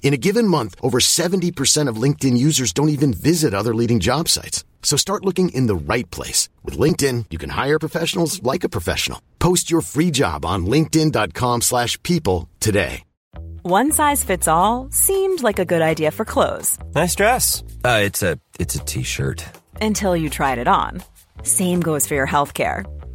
In a given month, over 70% of LinkedIn users don't even visit other leading job sites. So start looking in the right place. With LinkedIn, you can hire professionals like a professional. Post your free job on linkedin.com slash people today. One size fits all seemed like a good idea for clothes. Nice dress. Uh, it's a it's a t-shirt. Until you tried it on. Same goes for your health care.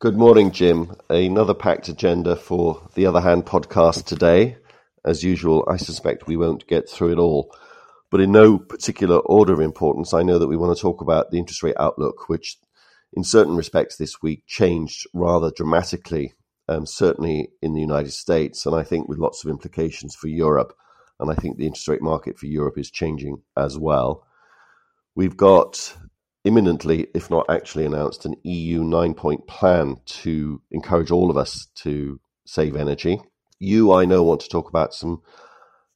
Good morning, Jim. Another packed agenda for the Other Hand podcast today. As usual, I suspect we won't get through it all. But in no particular order of importance, I know that we want to talk about the interest rate outlook, which in certain respects this week changed rather dramatically, um, certainly in the United States, and I think with lots of implications for Europe. And I think the interest rate market for Europe is changing as well. We've got imminently, if not actually announced, an EU nine point plan to encourage all of us to save energy. You, I know, want to talk about some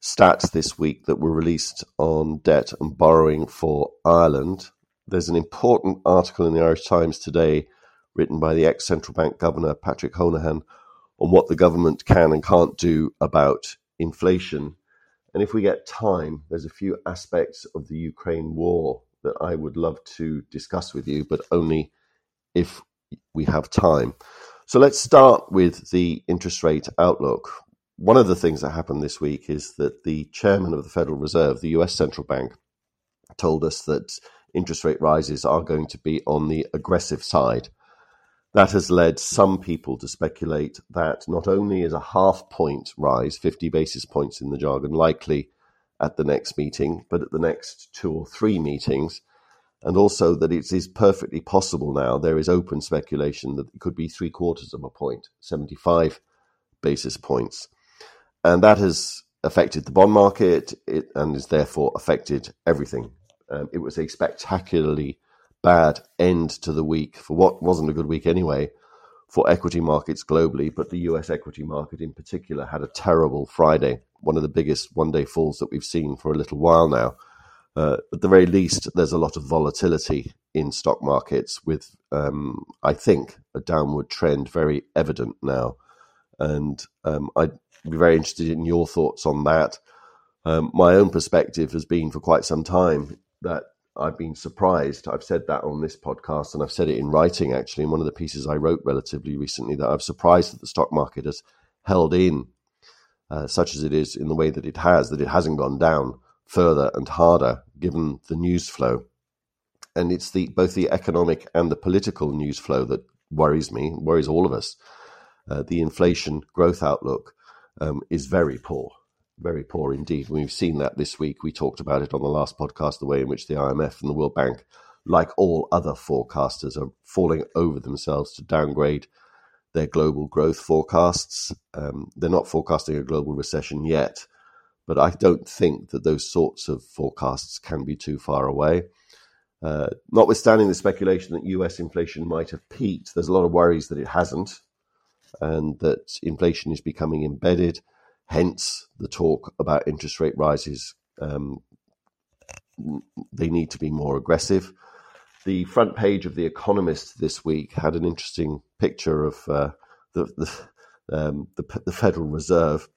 stats this week that were released on debt and borrowing for Ireland. There's an important article in the Irish Times today written by the ex central bank governor, Patrick Honohan, on what the government can and can't do about inflation. And if we get time, there's a few aspects of the Ukraine war that I would love to discuss with you, but only if we have time. So let's start with the interest rate outlook. One of the things that happened this week is that the chairman of the Federal Reserve, the US central bank, told us that interest rate rises are going to be on the aggressive side. That has led some people to speculate that not only is a half point rise, 50 basis points in the jargon, likely at the next meeting, but at the next two or three meetings. And also that it is perfectly possible now, there is open speculation that it could be three quarters of a point, 75 basis points. And that has affected the bond market it, and has therefore affected everything. Um, it was a spectacularly bad end to the week for what wasn't a good week anyway for equity markets globally, but the US equity market in particular had a terrible Friday one of the biggest one day falls that we've seen for a little while now. Uh, at the very least, there's a lot of volatility in stock markets, with um, I think a downward trend very evident now. And um, I'd be very interested in your thoughts on that. Um, my own perspective has been for quite some time that I've been surprised. I've said that on this podcast, and I've said it in writing actually in one of the pieces I wrote relatively recently that I've surprised that the stock market has held in uh, such as it is in the way that it has, that it hasn't gone down further and harder given the news flow. And it's the both the economic and the political news flow that worries me, worries all of us. Uh, the inflation growth outlook um, is very poor, very poor indeed. We've seen that this week. We talked about it on the last podcast, the way in which the IMF and the World Bank like all other forecasters, are falling over themselves to downgrade their global growth forecasts. Um, they're not forecasting a global recession yet, but I don't think that those sorts of forecasts can be too far away. Uh, notwithstanding the speculation that US inflation might have peaked, there's a lot of worries that it hasn't and that inflation is becoming embedded. Hence, the talk about interest rate rises. Um, they need to be more aggressive. The front page of The Economist this week had an interesting picture of uh, the, the, um, the, the, Federal Reserve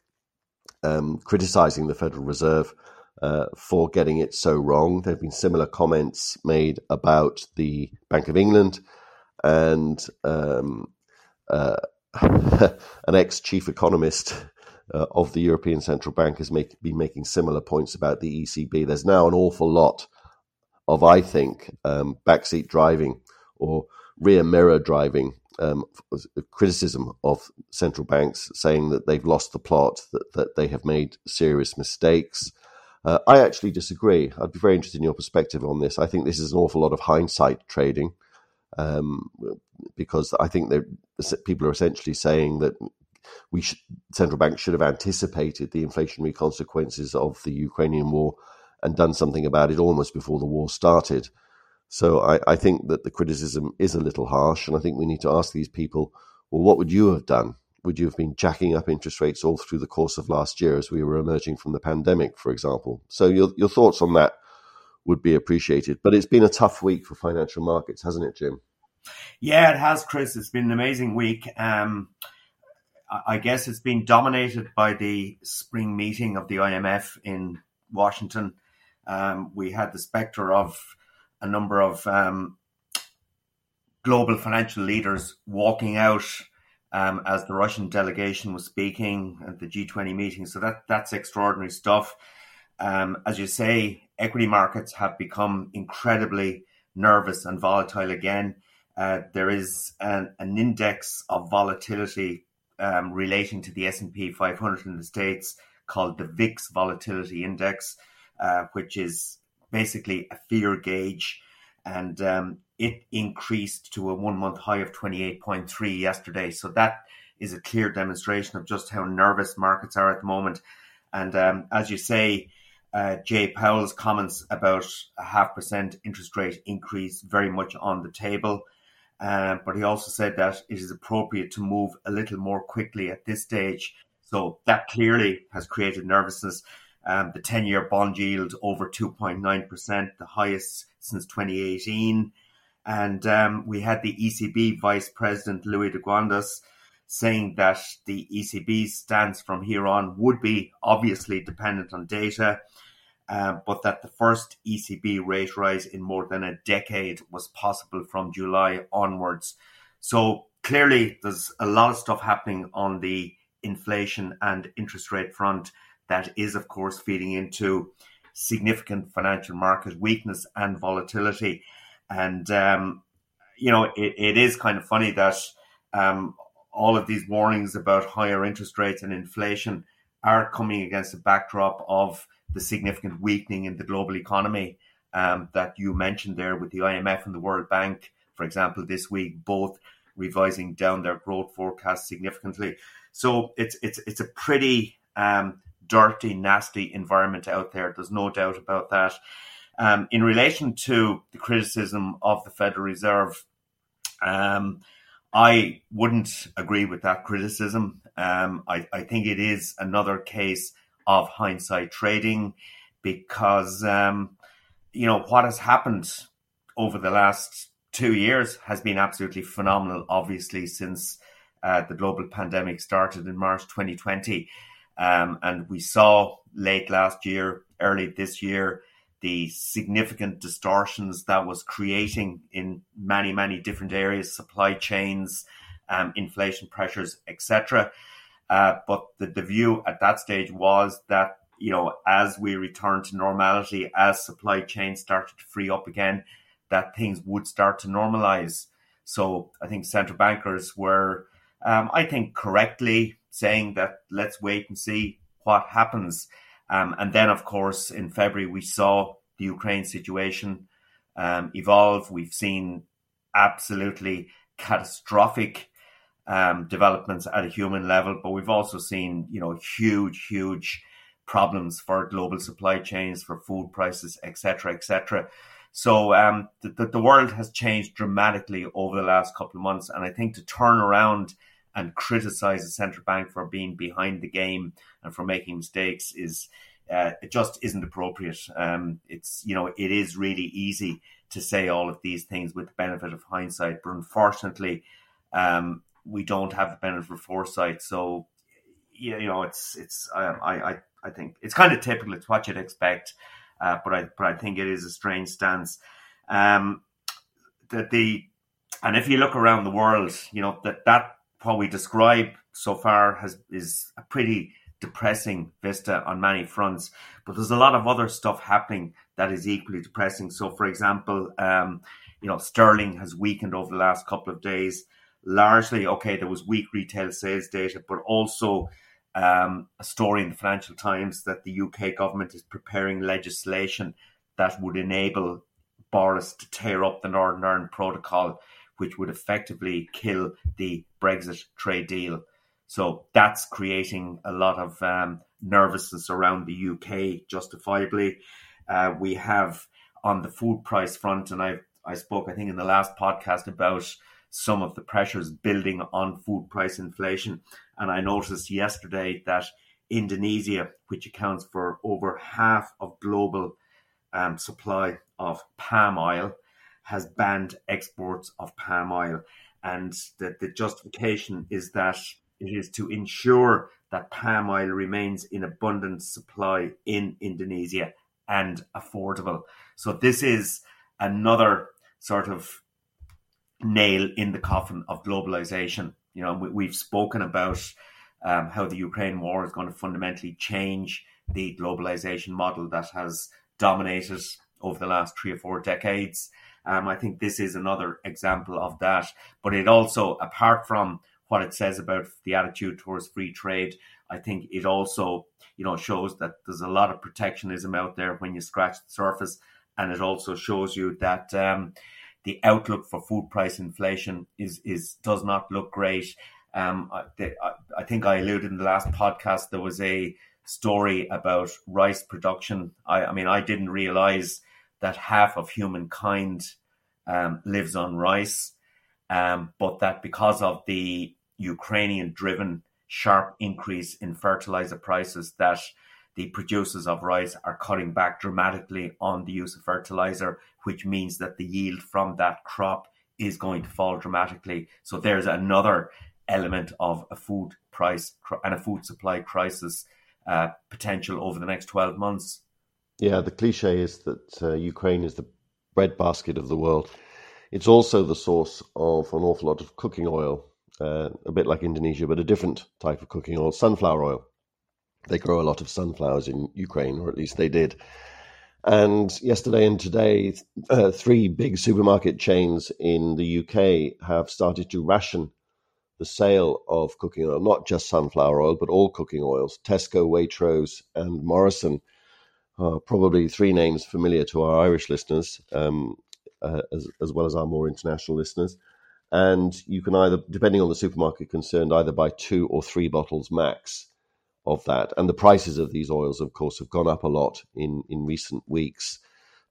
um, criticizing the Federal Reserve uh, for getting it so wrong. There have been similar comments made about the Bank of England and um, uh, an ex chief economist uh, of the European Central Bank has make, been making similar points about the ECB. There's now an awful lot of, I think, um, backseat driving or rear mirror driving um, criticism of central banks, saying that they've lost the plot, that, that they have made serious mistakes. Uh, I actually disagree. I'd be very interested in your perspective on this. I think this is an awful lot of hindsight trading um, because I think that people are essentially saying that we should, central banks should have anticipated the inflationary consequences of the Ukrainian war and done something about it almost before the war started. So I, I think that the criticism is a little harsh, and I think we need to ask these people, well, what would you have done? Would you have been jacking up interest rates all through the course of last year as we were emerging from the pandemic, for example? So your your thoughts on that would be appreciated. But it's been a tough week for financial markets, hasn't it, Jim? Yeah, it has, Chris. It's been an amazing week. Um, I guess it's been dominated by the spring meeting of the IMF in Washington. Um, we had the specter of a number of um, global financial leaders walking out um, as the Russian delegation was speaking at the G20 meeting. So that that's extraordinary stuff. Um, as you say, equity markets have become incredibly nervous and volatile again. Uh, there is an, an, index of volatility um, relating to the S&P 500 in the States called the VIX Volatility Index, uh, which is basically a fear gauge. And um, it increased to a one month high of 28.3 yesterday. So that is a clear demonstration of just how nervous markets are at the moment. And um, as you say, uh, Jay Powell's comments about a half percent interest rate increase very much on the table. Uh, but he also said that it is appropriate to move a little more quickly at this stage. So that clearly has created nervousness. Um, the 10 year bond yield over 2.9%, the highest since 2018. And um, we had the ECB Vice President Luis de Guindos saying that the ECB's stance from here on would be obviously dependent on data, uh, but that the first ECB rate rise in more than a decade was possible from July onwards. So clearly, there's a lot of stuff happening on the inflation and interest rate front that is, of course, feeding into significant financial market weakness and volatility. And, um, you know, it, it is kind of funny that um, all of these warnings about higher interest rates and inflation are coming against a backdrop of the significant weakening in the global economy um, that you mentioned there with the IMF and the World Bank, for example, this week, both revising down their growth forecast significantly. So it's it's it's a pretty um, dirty, nasty environment out there. There's no doubt about that. Um, in relation to the criticism of the Federal Reserve, um, I wouldn't agree with that criticism. Um, I, I, think it is another case of hindsight trading because, um, you know, what has happened over the last two years has been absolutely phenomenal, obviously, since uh, the global pandemic started in March 2020. Um, and we saw late last year, early this year, the significant distortions that was creating in many, many different areas, supply chains, um, inflation pressures, etc. Uh, but the, the view at that stage was that, you know, as we return to normality, as supply chains started to free up again, that things would start to normalize. So I think central bankers were, um, I think, correctly saying that let's wait and see what happens. Um, and then, of course, in February, we saw the Ukraine situation um, evolve. We've seen absolutely catastrophic um, developments at a human level, but we've also seen, you know, huge, huge problems for global supply chains, for food prices, etc., etc. So um, the, the world has changed dramatically over the last couple of months, and I think to turn around and criticize the central bank for being behind the game and for making mistakes is uh, it just isn't appropriate. Um, it's you know it is really easy to say all of these things with the benefit of hindsight, but unfortunately, um, we don't have the benefit of foresight. So you know it's it's um, I I I think it's kind of typical. It's what you'd expect, uh, but I but I think it is a strange stance. Um, that the and if you look around the world, you know that that what we describe so far has is a pretty depressing vista on many fronts. But there's a lot of other stuff happening that is equally depressing. So, for example, um, you know, sterling has weakened over the last couple of days. Largely, okay, there was weak retail sales data, but also um, a story in the Financial Times that the UK government is preparing legislation that would enable Boris to tear up the Northern Ireland Protocol, which would effectively kill the Brexit trade deal. So that's creating a lot of um, nervousness around the UK, justifiably. Uh, we have on the food price front, and I I spoke I think in the last podcast about some of the pressures building on food price inflation, and I noticed yesterday that Indonesia, which accounts for over half of global um, supply of palm oil, has banned exports of palm oil, and that the justification is that it is to ensure that palm oil remains in abundant supply in Indonesia and affordable. So this is another sort of nail in the coffin of globalization. You know, we, have spoken about um, how the Ukraine war is going to fundamentally change the globalization model that has dominated over the last three or four decades. Um, I think this is another example of that. But it also, apart from what it says about the attitude towards free trade. I think it also, you know, shows that there's a lot of protectionism out there when you scratch the surface, and it also shows you that um, the outlook for food price inflation is is does not look great. Um, I, I think I alluded in the last podcast there was a story about rice production. I, I mean, I didn't realize that half of humankind um, lives on rice um, but that because of the Ukrainian driven sharp increase in fertilizer prices that the producers of rice are cutting back dramatically on the use of fertilizer, which means that the yield from that crop is going to fall dramatically. So there's another element of a food price and a food supply crisis uh, potential over the next 12 months. Yeah, the cliche is that uh, Ukraine is the breadbasket of the world. It's also the source of an awful lot of cooking oil, uh, a bit like Indonesia, but a different type of cooking oil, sunflower oil. They grow a lot of sunflowers in Ukraine, or at least they did. And yesterday and today, uh, three big supermarket chains in the UK have started to ration the sale of cooking oil, not just sunflower oil, but all cooking oils. Tesco, Waitrose, and Morrison are probably three names familiar to our Irish listeners. Um, uh, as, as well as our more international listeners. And you can either, depending on the supermarket concerned, either buy two or three bottles max of that. And the prices of these oils, of course, have gone up a lot in, in recent weeks.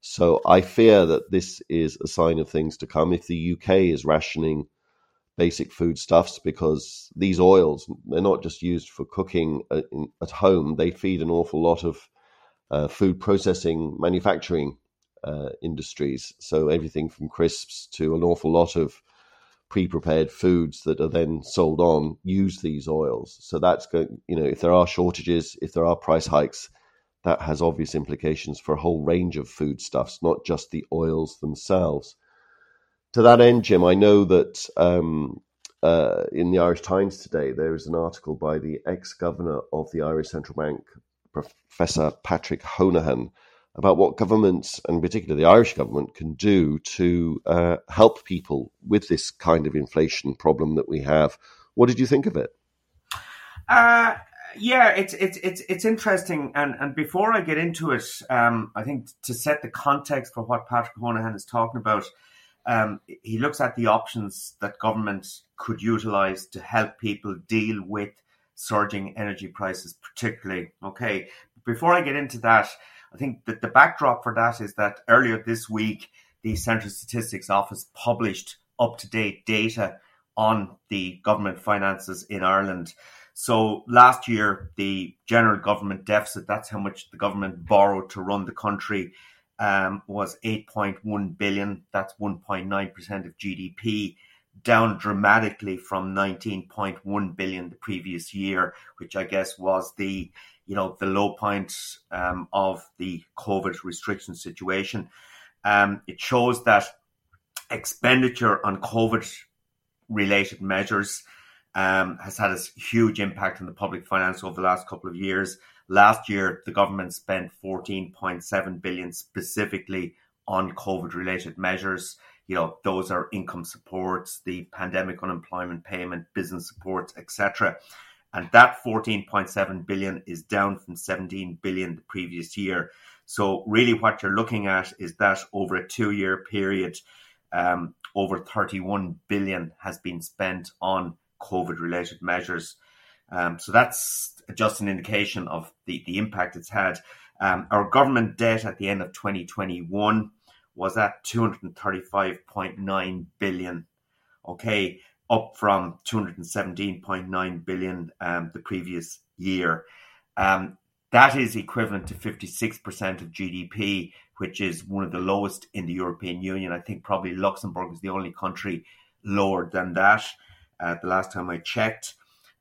So I fear that this is a sign of things to come. If the UK is rationing basic foodstuffs, because these oils, they're not just used for cooking at, in, at home, they feed an awful lot of uh, food processing, manufacturing uh, industries. So everything from crisps to an awful lot of pre-prepared foods that are then sold on use these oils. So that's going, you know, if there are shortages, if there are price hikes, that has obvious implications for a whole range of foodstuffs, not just the oils themselves. To that end, Jim, I know that um, uh, in the Irish Times today there is an article by the ex-governor of the Irish Central Bank, Professor Patrick Honohan, about what governments, and particularly the Irish government, can do to uh, help people with this kind of inflation problem that we have. What did you think of it? Uh, yeah, it's it's it's it's interesting, and and before I get into it, um, I think to set the context for what Patrick Honohan is talking about, um, he looks at the options that government could utilise to help people deal with surging energy prices, particularly. Okay, before I get into that, I think that the backdrop for that is that earlier this week, the Central Statistics Office published up to date data on the government finances in Ireland. So last year, the general government deficit, that's how much the government borrowed to run the country, um, was 8.1 billion. That's 1.9% of GDP, down dramatically from 19.1 billion the previous year, which I guess was the you know the low point um, of the COVID restriction situation. Um, it shows that expenditure on COVID related measures um, has had a huge impact on the public finance over the last couple of years. Last year, the government spent 14.7 billion specifically on COVID-related measures. You know, those are income supports, the pandemic unemployment payment, business supports, etc. And that 14.7 billion is down from 17 billion the previous year. So really, what you're looking at is that over a two-year period, um, over 31 billion has been spent on COVID related measures. Um, so that's just an indication of the, the impact it's had. Um, our government debt at the end of 2021 was at 235.9 billion. Okay, up from 217.9 billion um, the previous year. Um, that is equivalent to 56% of GDP, which is one of the lowest in the European Union. I think probably Luxembourg is the only country lower than that uh, the last time I checked.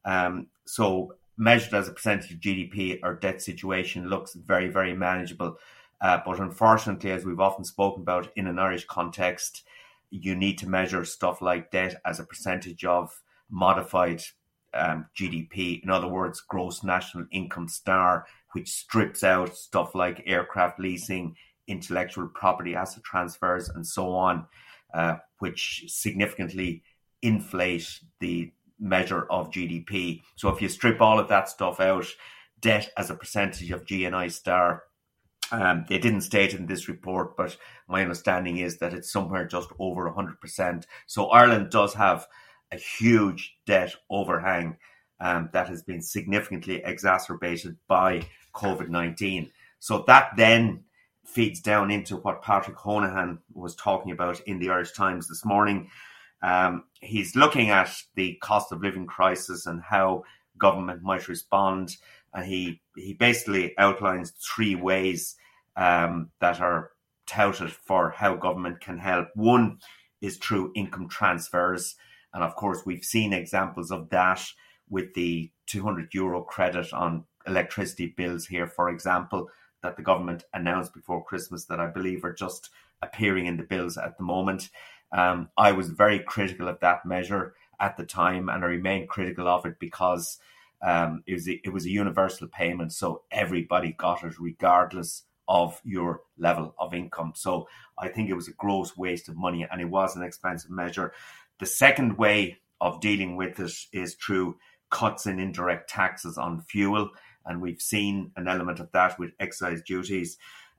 Um, so, measured as a percentage of GDP, our debt situation looks very, very manageable. Uh, but unfortunately, as we've often spoken about in an Irish context, you need to measure stuff like debt as a percentage of modified um, GDP. In other words, gross national income star, which strips out stuff like aircraft leasing, intellectual property asset transfers, and so on, uh, which significantly inflate the measure of GDP. So if you strip all of that stuff out, debt as a percentage of GNI star, um, they didn't state in this report, but my understanding is that it's somewhere just over 100%. So Ireland does have a huge debt overhang um, that has been significantly exacerbated by COVID 19. So that then feeds down into what Patrick Honohan was talking about in the Irish Times this morning. Um, he's looking at the cost of living crisis and how government might respond. And he, he basically outlines three ways um, that are touted for how government can help. One is through income transfers. And of course, we've seen examples of that with the 200 euro credit on electricity bills here, for example, that the government announced before Christmas that I believe are just appearing in the bills at the moment. Um, I was very critical of that measure at the time, and I remain critical of it because um, it was a, it was a universal payment, so everybody got it regardless of your level of income. So I think it was a gross waste of money, and it was an expensive measure. The second way of dealing with it is through cuts in indirect taxes on fuel, and we've seen an element of that with excise duties.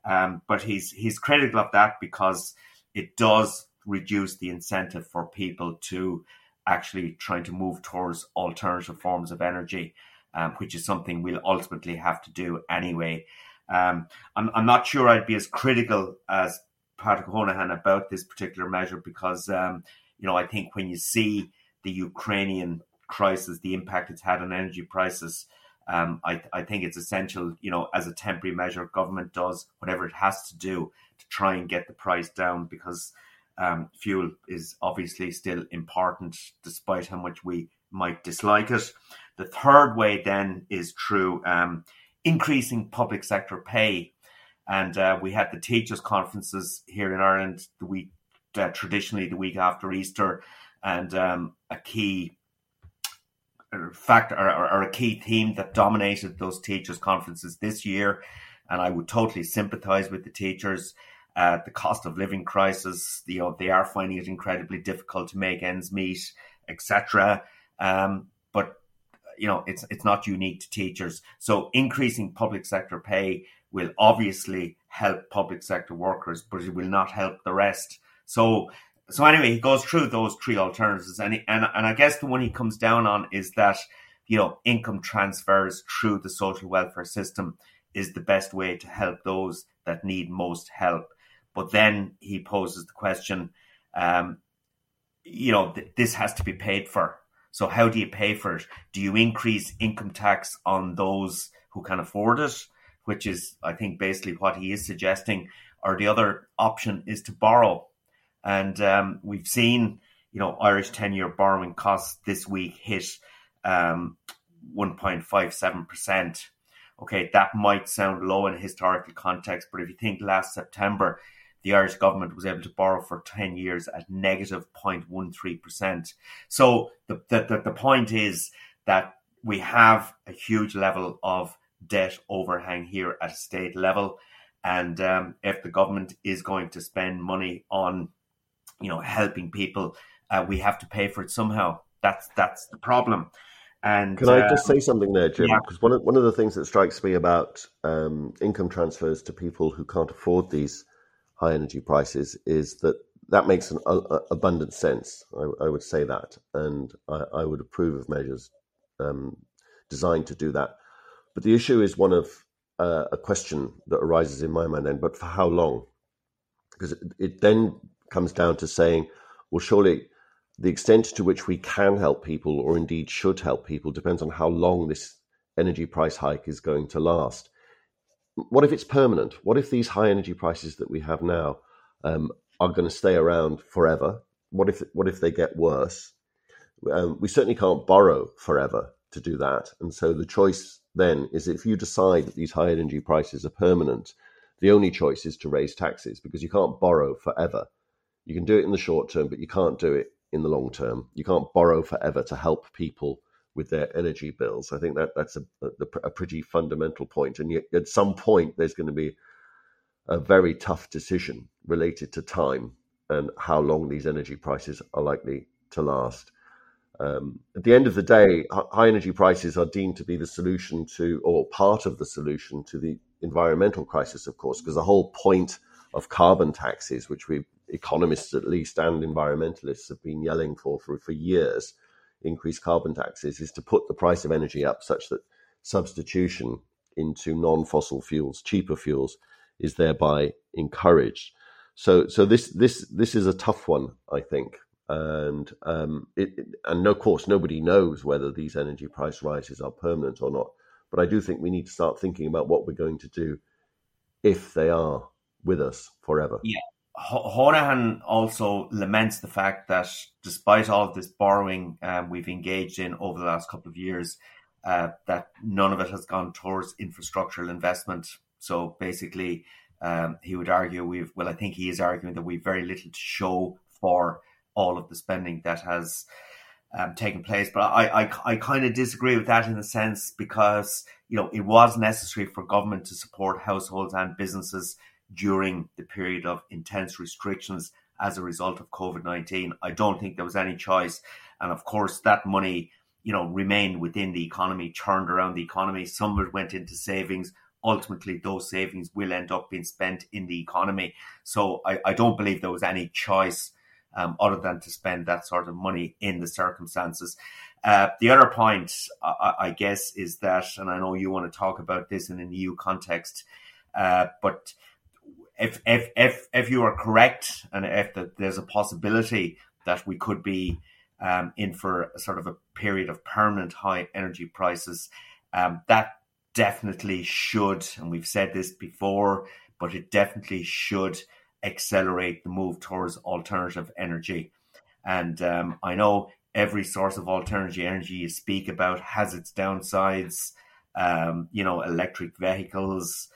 Um, but he's he's critical of that because it does reduce the incentive for people to actually trying to move towards alternative forms of energy, um, which is something we'll ultimately have to do anyway. Um, I'm, I'm not sure I'd be as critical as Patrick Honohan about this particular measure because, um, you know, I think when you see the Ukrainian crisis, the impact it's had on energy prices, um, I, I, think it's essential, you know, as a temporary measure, government does whatever it has to do to try and get the price down because um, fuel is obviously still important, despite how much we might dislike it. The third way then is through um, increasing public sector pay. And uh, we had the teachers' conferences here in Ireland the week, uh, traditionally the week after Easter, and um, a key factor or, or, a key theme that dominated those teachers' conferences this year. And I would totally sympathise with the teachers uh, the cost of living crisis. You know, they are finding it incredibly difficult to make ends meet, etc. Um, but you know, it's it's not unique to teachers. So increasing public sector pay will obviously help public sector workers, but it will not help the rest. So so anyway, he goes through those three alternatives, and he, and and I guess the one he comes down on is that you know income transfers through the social welfare system is the best way to help those that need most help. But then he poses the question, um, you know, th- this has to be paid for. So how do you pay for it? Do you increase income tax on those who can afford it, which is, I think, basically what he is suggesting, or the other option is to borrow. And um, we've seen, you know, Irish ten-year borrowing costs this week hit um, 1.57 percent okay, that might sound low in historical context, but if you think last September, the Irish government was able to borrow for 10 years at negative 0.13%. So the, the, the point is that we have a huge level of debt overhang here at a state level. And um, if the government is going to spend money on, you know, helping people, uh, we have to pay for it somehow. That's that's the problem. And can I just um, say something there, Jim? Yeah. Because one of one of the things that strikes me about um, income transfers to people who can't afford these high energy prices is that that makes an uh, abundant sense. I, I, would say that, and I, I would approve of measures um, designed to do that. But the issue is one of uh, a question that arises in my mind then. But for how long? Because it, it then comes down to saying, well, surely the extent to which we can help people, or indeed should help people, depends on how long this energy price hike is going to last. What if it's permanent? What if these high energy prices that we have now um, are going to stay around forever? What if what if they get worse? Um, we certainly can't borrow forever to do that, and so the choice then is if you decide that these high energy prices are permanent, the only choice is to raise taxes because you can't borrow forever. You can do it in the short term, but you can't do it in the long term. You can't borrow forever to help people with their energy bills. I think that that's a, a, a pretty fundamental point. And yet, at some point, there's going to be a very tough decision related to time and how long these energy prices are likely to last. Um, at the end of the day, high energy prices are deemed to be the solution to, or part of the solution to the environmental crisis, of course, because the whole point of carbon taxes, which we economists at least and environmentalists have been yelling for, for for years, increased carbon taxes, is to put the price of energy up such that substitution into non-fossil fuels, cheaper fuels, is thereby encouraged. So, so this this this is a tough one, I think, and um, it, and of course nobody knows whether these energy price rises are permanent or not. But I do think we need to start thinking about what we're going to do if they are with us forever. Yeah, Honohan also laments the fact that despite all of this borrowing um, we've engaged in over the last couple of years, uh, that none of it has gone towards infrastructural investment. So basically, um, he would argue we've, well, I think he is arguing that we've very little to show for all of the spending that has um, taken place. But I, I, I kind of disagree with that in a sense because, you know, it was necessary for government to support households and businesses during the period of intense restrictions as a result of COVID 19. I don't think there was any choice. And of course, that money, you know, remained within the economy, turned around the economy. Some of it went into savings. Ultimately, those savings will end up being spent in the economy. So I, I don't believe there was any choice um, other than to spend that sort of money in the circumstances. Uh, the other point, I, I, guess, is that, and I know you want to talk about this in an EU context, uh, but if if if if you are correct, and if the, there's a possibility that we could be um, in for a sort of a period of permanent high energy prices, um, that definitely should, and we've said this before, but it definitely should accelerate the move towards alternative energy. And um, I know every source of alternative energy you speak about has its downsides. Um, you know, electric vehicles,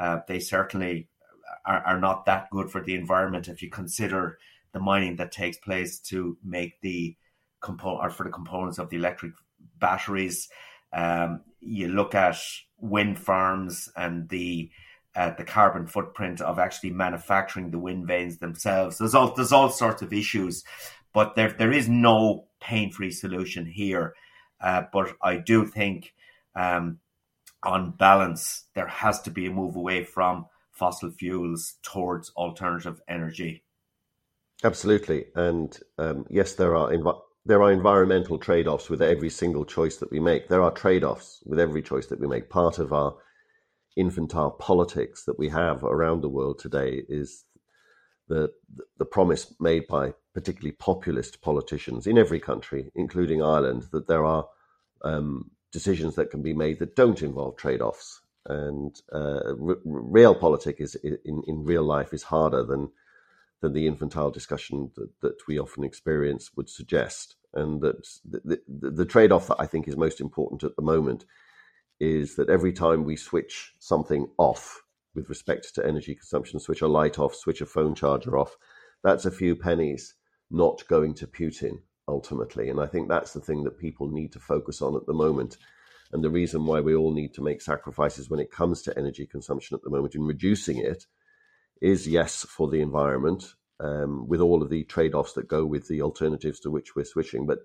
uh, they certainly are, are not that good for the environment if you consider the mining that takes place to make the component or for the components of the electric batteries. Um, you look at wind farms and the uh, the carbon footprint of actually manufacturing the wind vanes themselves. There's all there's all sorts of issues, but there there is no pain free solution here. Uh, but I do think, um, on balance, there has to be a move away from fossil fuels towards alternative energy. Absolutely, and um, yes, there are there are environmental trade offs with every single choice that we make. There are trade offs with every choice that we make. Part of our infantile politics that we have around the world today is the the promise made by particularly populist politicians in every country, including Ireland, that there are um, decisions that can be made that don't involve trade offs. And uh, r- real politics is in, in real life is harder than than the infantile discussion that, that we often experience would suggest. And that the, the, the trade off that I think is most important at the moment is that every time we switch something off with respect to energy consumption, switch a light off, switch a phone charger off, that's a few pennies not going to Putin ultimately. And I think that's the thing that people need to focus on at the moment. And the reason why we all need to make sacrifices when it comes to energy consumption at the moment in reducing it is yes, for the environment, um, with all of the trade offs that go with the alternatives to which we're switching. But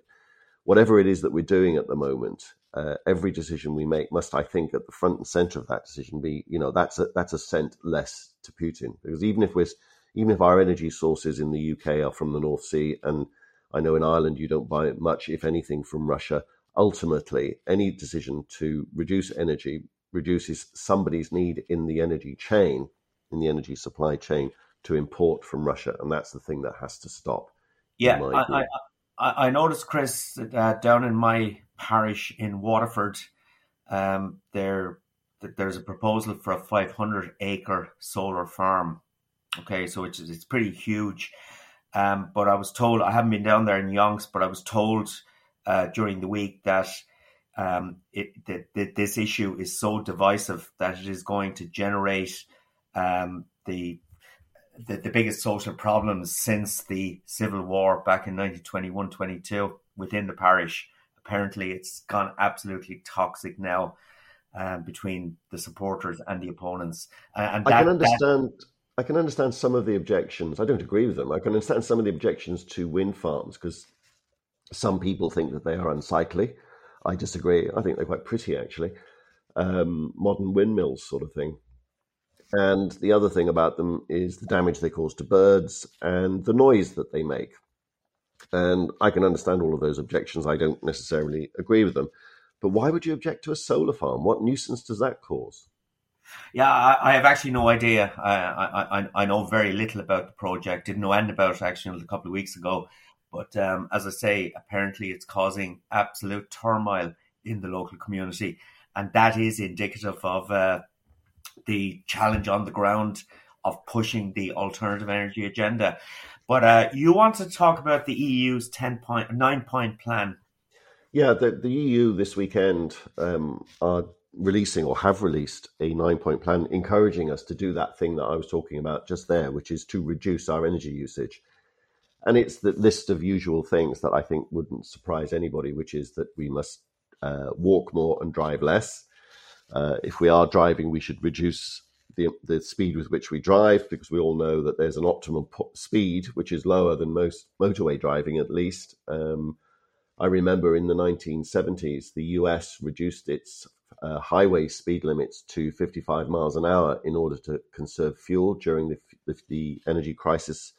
whatever it is that we're doing at the moment, uh, every decision we make must, I think, at the front and center of that decision be, you know, that's a, that's a cent less to Putin. Because even if we're, even if our energy sources in the UK are from the North Sea, and I know in Ireland you don't buy much, if anything, from Russia, ultimately any decision to reduce energy reduces somebody's need in the energy chain, in the energy supply chain, to import from Russia, and that's the thing that has to stop. Yeah, I, I, I, noticed, Chris, uh, down in my parish in Waterford, um, there there's a proposal for a 500 acre solar farm. Okay, so it's it's pretty huge. Um, but I was told I haven't been down there in Yonks, but I was told uh, during the week that um, it that, that, this issue is so divisive that it is going to generate um, the, the, the biggest social problems since the civil war back in 1921-22 within the parish apparently it's gone absolutely toxic now um, between the supporters and the opponents. Uh, and that, I can understand. That... I can understand some of the objections. I don't agree with them. I can understand some of the objections to wind farms because some people think that they are unsightly. I disagree. I think they're quite pretty, actually. Um, modern windmills, sort of thing. And the other thing about them is the damage they cause to birds and the noise that they make. And I can understand all of those objections. I don't necessarily agree with them. But why would you object to a solar farm? What nuisance does that cause? Yeah, I, have actually no idea. I, I, I know very little about the project. Didn't know anything about it actually until a couple of weeks ago. But um, as I say, apparently it's causing absolute turmoil in the local community, and that is indicative of uh, the challenge on the ground of pushing the alternative energy agenda. But uh, you want to talk about the EU's ten point nine point plan? Yeah, the, the EU this weekend um, are releasing or have released a nine point plan encouraging us to do that thing that I was talking about just there, which is to reduce our energy usage. And it's the list of usual things that I think wouldn't surprise anybody, which is that we must uh, walk more and drive less. Uh, if we are driving, we should reduce the, the speed with which we drive because we all know that there's an optimum po- speed which is lower than most motorway driving at least um, i remember in the 1970s the us reduced its uh, highway speed limits to 55 miles an hour in order to conserve fuel during the, the, the energy crisis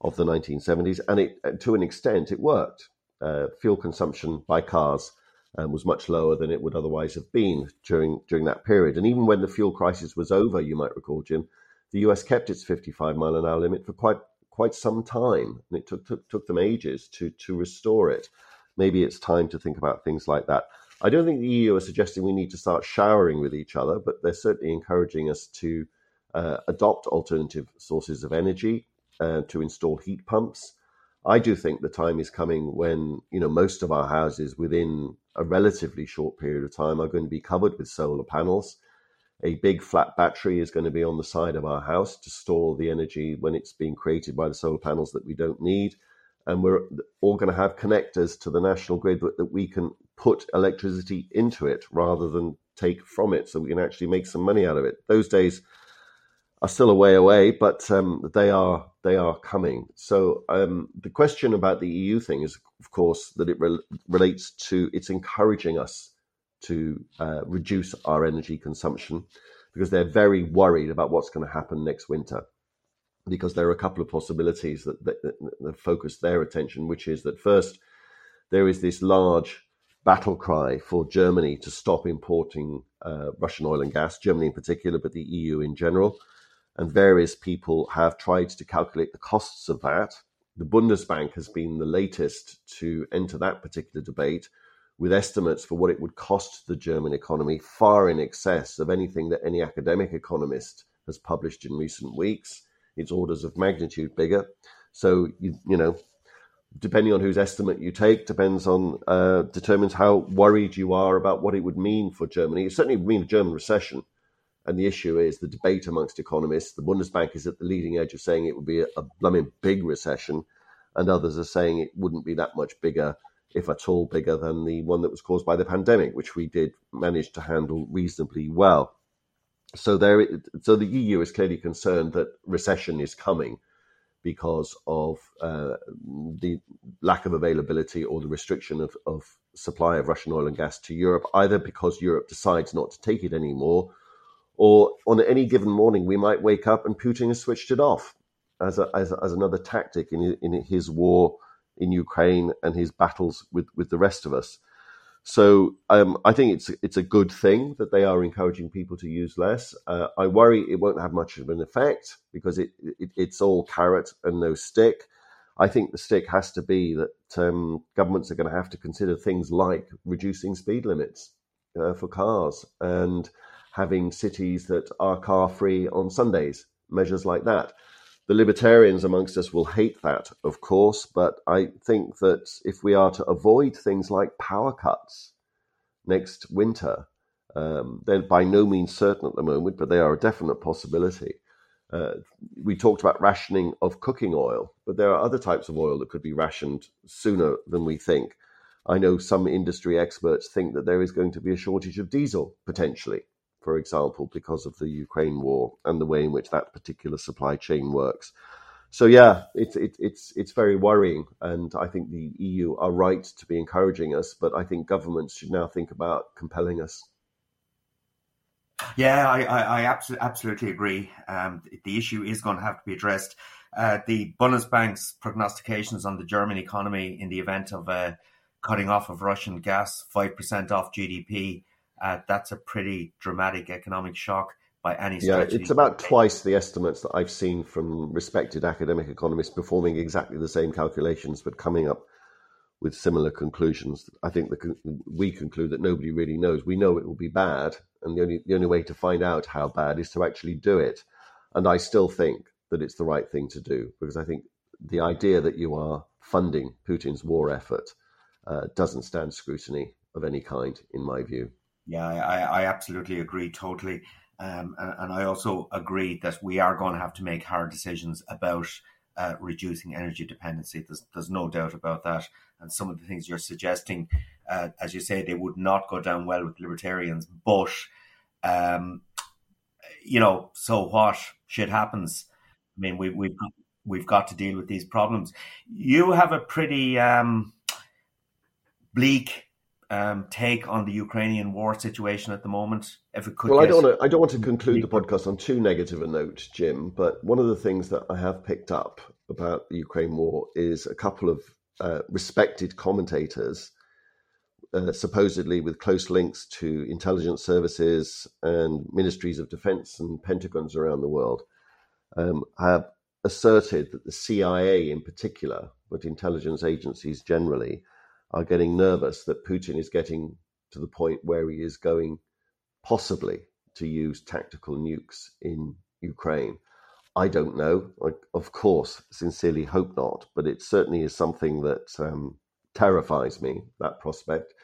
of the 1970s and it to an extent it worked uh, fuel consumption by cars um, was much lower than it would otherwise have been during during that period. And even when the fuel crisis was over, you might recall, Jim, the US kept its 55 mile an hour limit for quite quite some time, and it took took, took them ages to to restore it. Maybe it's time to think about things like that. I don't think the EU are suggesting we need to start showering with each other, but they're certainly encouraging us to uh, adopt alternative sources of energy, uh, to install heat pumps. I do think the time is coming when you know most of our houses within a relatively short period of time are going to be covered with solar panels. A big flat battery is going to be on the side of our house to store the energy when it's being created by the solar panels that we don't need. And we're all going to have connectors to the national grid that we can put electricity into it rather than take from it so we can actually make some money out of it. Those days are still a way away, but um, they are they are coming. So um, the question about the EU thing is, of course, that it re- relates to it's encouraging us to uh, reduce our energy consumption because they're very worried about what's going to happen next winter. Because there are a couple of possibilities that, that, that focus their attention, which is that first there is this large battle cry for Germany to stop importing uh, Russian oil and gas, Germany in particular, but the EU in general and various people have tried to calculate the costs of that. The Bundesbank has been the latest to enter that particular debate with estimates for what it would cost the German economy far in excess of anything that any academic economist has published in recent weeks. It's orders of magnitude bigger. So, you, you know, depending on whose estimate you take, depends on, uh, determines how worried you are about what it would mean for Germany. It certainly would mean a German recession and the issue is the debate amongst economists. The Bundesbank is at the leading edge of saying it would be a, a blooming big recession, and others are saying it wouldn't be that much bigger, if at all bigger, than the one that was caused by the pandemic, which we did manage to handle reasonably well. So there, so the EU is clearly concerned that recession is coming because of uh, the lack of availability or the restriction of, of supply of Russian oil and gas to Europe, either because Europe decides not to take it anymore or on any given morning, we might wake up and Putin has switched it off as, a, as, as another tactic in, in his war in Ukraine and his battles with, with the rest of us. So um, I think it's it's a good thing that they are encouraging people to use less. Uh, I worry it won't have much of an effect because it, it, it's all carrot and no stick. I think the stick has to be that um, governments are going to have to consider things like reducing speed limits uh, for cars and having cities that are car free on Sundays, measures like that. The libertarians amongst us will hate that, of course, but I think that if we are to avoid things like power cuts next winter, um, they're by no means certain at the moment, but they are a definite possibility. Uh, we talked about rationing of cooking oil, but there are other types of oil that could be rationed sooner than we think. I know some industry experts think that there is going to be a shortage of diesel potentially for example, because of the Ukraine war and the way in which that particular supply chain works. So yeah, it's it, it's it's very worrying, and I think the EU are right to be encouraging us, but I think governments should now think about compelling us. Yeah, I, I, I absolutely, absolutely agree. Um, the issue is going to have to be addressed. Uh, the Bundesbank's prognostications on the German economy in the event of a cutting off of Russian gas, 5% off GDP, uh, that's a pretty dramatic economic shock by any stretch. Yeah, it's about twice the estimates that I've seen from respected academic economists performing exactly the same calculations, but coming up with similar conclusions. I think the, we conclude that nobody really knows. We know it will be bad, and the only the only way to find out how bad is to actually do it. And I still think that it's the right thing to do because I think the idea that you are funding Putin's war effort uh, doesn't stand scrutiny of any kind, in my view. Yeah, I, I absolutely agree totally. Um, and, and, I also agree that we are going to have to make hard decisions about uh, reducing energy dependency. There's, there's no doubt about that. And some of the things you're suggesting, uh, as you say, they would not go down well with libertarians. But, um, you know, so what? Shit happens. I mean, we, we've got, we've got to deal with these problems. You have a pretty um, bleak um, take on the Ukrainian war situation at the moment? If it could, well, I don't want to. I don't want to conclude the podcast on too negative a note, Jim. But one of the things that I have picked up about the Ukraine war is a couple of uh, respected commentators, uh, supposedly with close links to intelligence services and ministries of defense and pentagons around the world, um, have asserted that the CIA, in particular, but intelligence agencies generally are getting nervous that Putin is getting to the point where he is going possibly to use tactical nukes in Ukraine. I don't know. I, of course, sincerely hope not, but it certainly is something that um, terrifies me, that prospect.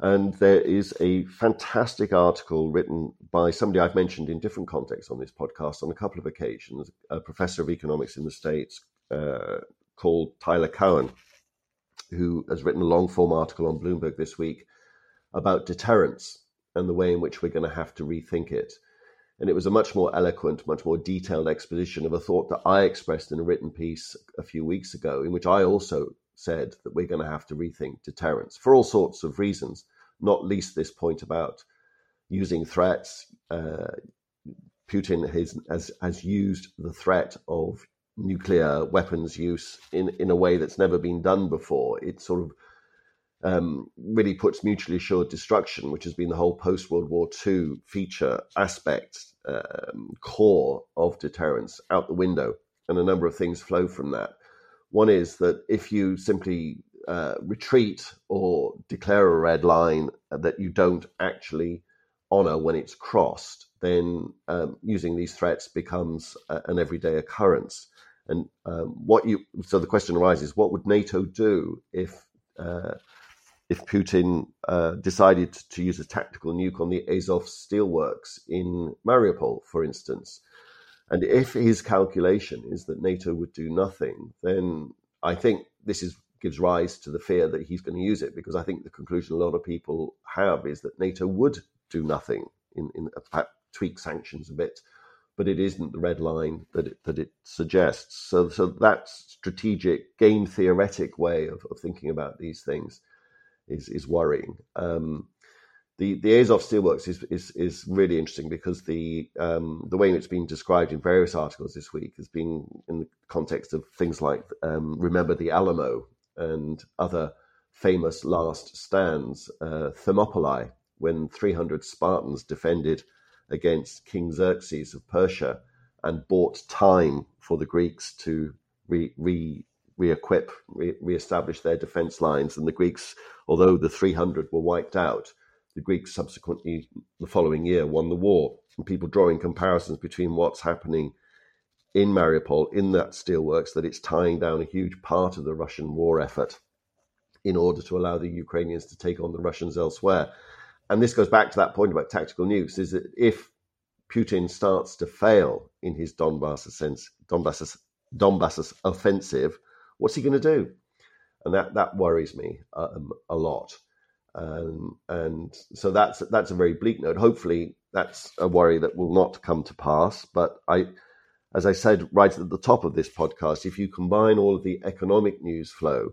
And there is a fantastic article written by somebody I've mentioned in different contexts on this podcast on a couple of occasions, a professor of economics in the States uh, called Tyler Cowen who has written a long form article on Bloomberg this week about deterrence and the way in which we're going to have to rethink it. And it was a much more eloquent, much more detailed exposition of a thought that I expressed in a written piece a few weeks ago, in which I also said that we're going to have to rethink deterrence for all sorts of reasons, not least this point about using threats. Uh, Putin has, has, has used the threat of nuclear weapons use in, in a way that's never been done before. It sort of um, really puts mutually assured destruction, which has been the whole post World War II feature aspect, um, core of deterrence, out the window. And a number of things flow from that. One is that if you simply uh, retreat or declare a red line that you don't actually honor when it's crossed, then um, using these threats becomes a, an everyday occurrence. And um, what you so the question arises: What would NATO do if uh, if Putin uh, decided to use a tactical nuke on the Azov steelworks in Mariupol, for instance? And if his calculation is that NATO would do nothing, then I think this is gives rise to the fear that he's going to use it because I think the conclusion a lot of people have is that NATO would do nothing in, in tweak sanctions a bit, but it isn't the red line that it, that it suggests. So, so that strategic, game theoretic way of, of thinking about these things is is worrying. Um, the the Azov Steelworks is, is is really interesting because the um, the way it's been described in various articles this week has been in the context of things like um, remember the Alamo and other famous last stands, uh, Thermopylae, when 300 Spartans defended against King Xerxes of Persia and bought time for the Greeks to re, re re-equip, re- re-establish their defense lines. And the Greeks, although the 300 were wiped out, the Greeks subsequently, the following year, won the war. And people drawing comparisons between what's happening in Mariupol, in that steelworks, that it's tying down a huge part of the Russian war effort in order to allow the Ukrainians to take on the Russians elsewhere. And this goes back to that point about tactical nukes: is that if Putin starts to fail in his Donbass, Donbass, Donbass offensive, what's he going to do? And that that worries me um, a lot. Um, and so that's that's a very bleak note. Hopefully, that's a worry that will not come to pass. But I, as I said right at the top of this podcast, if you combine all of the economic news flow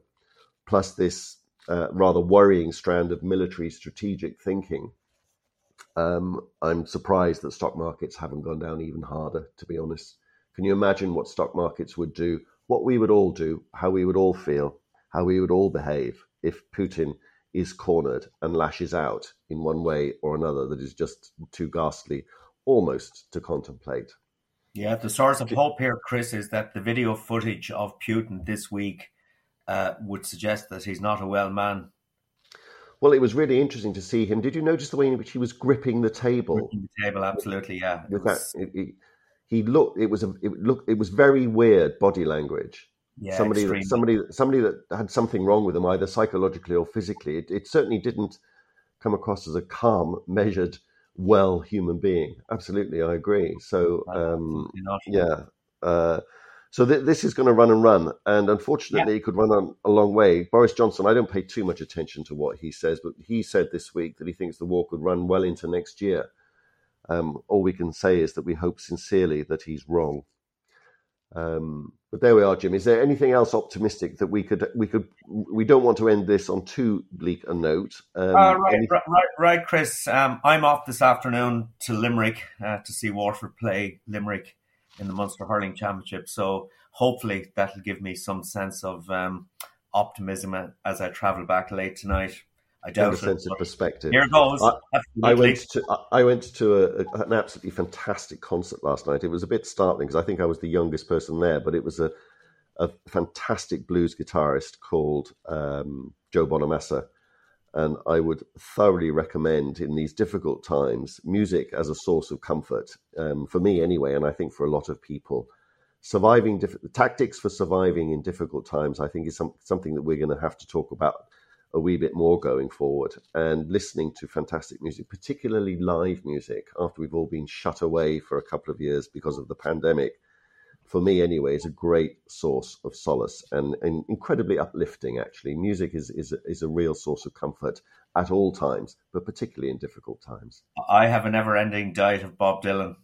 plus this rather worrying strand of military strategic thinking, um, I'm surprised that stock markets haven't gone down even harder. To be honest, can you imagine what stock markets would do what we would all do, how we would all feel, how we would all behave if Putin is cornered and lashes out in one way or another that is just too ghastly almost to contemplate. Yeah, the source of hope here, Chris, is that the video footage of Putin this week uh, would suggest that he's not a well man. Well, it was really interesting to see him. Did you notice the way in which he was gripping the table? Gripping the table, absolutely, yeah. With was... that, it, it, he looked it was a it looked it was very weird body language. Yeah, somebody extremely. that, somebody somebody that had something wrong with them either psychologically or physically. It, it certainly didn't come across as a calm, measured, well human being. Absolutely, I agree. So um, yeah. Uh, so th- this is going to run and run, and unfortunately, yeah. it could run on a long way. Boris Johnson, I don't pay too much attention to what he says, but he said this week that he thinks the war could run well into next year. Um, all we can say is that we hope sincerely that he's wrong. Um, but there we are, Jim. Is there anything else optimistic that we could we could we don't want to end this on too bleak a note? Um, uh, right, right, right, Chris. Um, I'm off this afternoon to Limerick uh, to see Waterford play Limerick in the Munster Hurling Championship. So hopefully that'll give me some sense of um, optimism as I travel back late tonight. I doubt a sense of perspective. Here goes. I, I, went to I went to a, an absolutely fantastic concert last night. It was a bit startling because I think I was the youngest person there, but it was a a fantastic blues guitarist called um, Joe Bonamassa, and I would thoroughly recommend in these difficult times music as a source of comfort um, for me anyway, and I think for a lot of people. Surviving diff- tactics for surviving in difficult times, I think, is some, something that we're going to have to talk about a wee bit more going forward and listening to fantastic music, particularly live music, after we've all been shut away for a couple of years because of the pandemic, for me anyway, is a great source of solace and, and incredibly uplifting, actually. Music is, is, is a real source of comfort at all times, but particularly in difficult times. I have a never ending diet of Bob Dylan.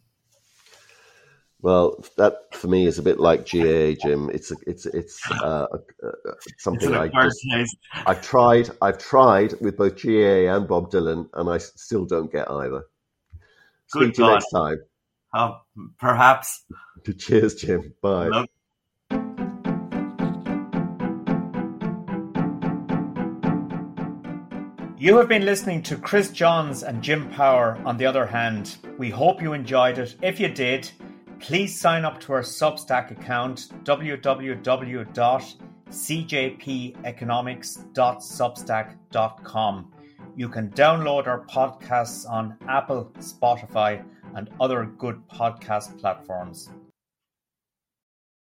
Well, that for me is a bit like GA, Jim. It's a, it's it's uh, uh, something I just, I've tried. I've tried with both GA and Bob Dylan, and I still don't get either. Good Speak to you next time. Oh, perhaps. To cheers, Jim. Bye. You have been listening to Chris Johns and Jim Power on the other hand. We hope you enjoyed it. If you did, please sign up to our Substack account www.cjpeconomics.substack.com. You can download our podcasts on Apple, Spotify, and other good podcast platforms.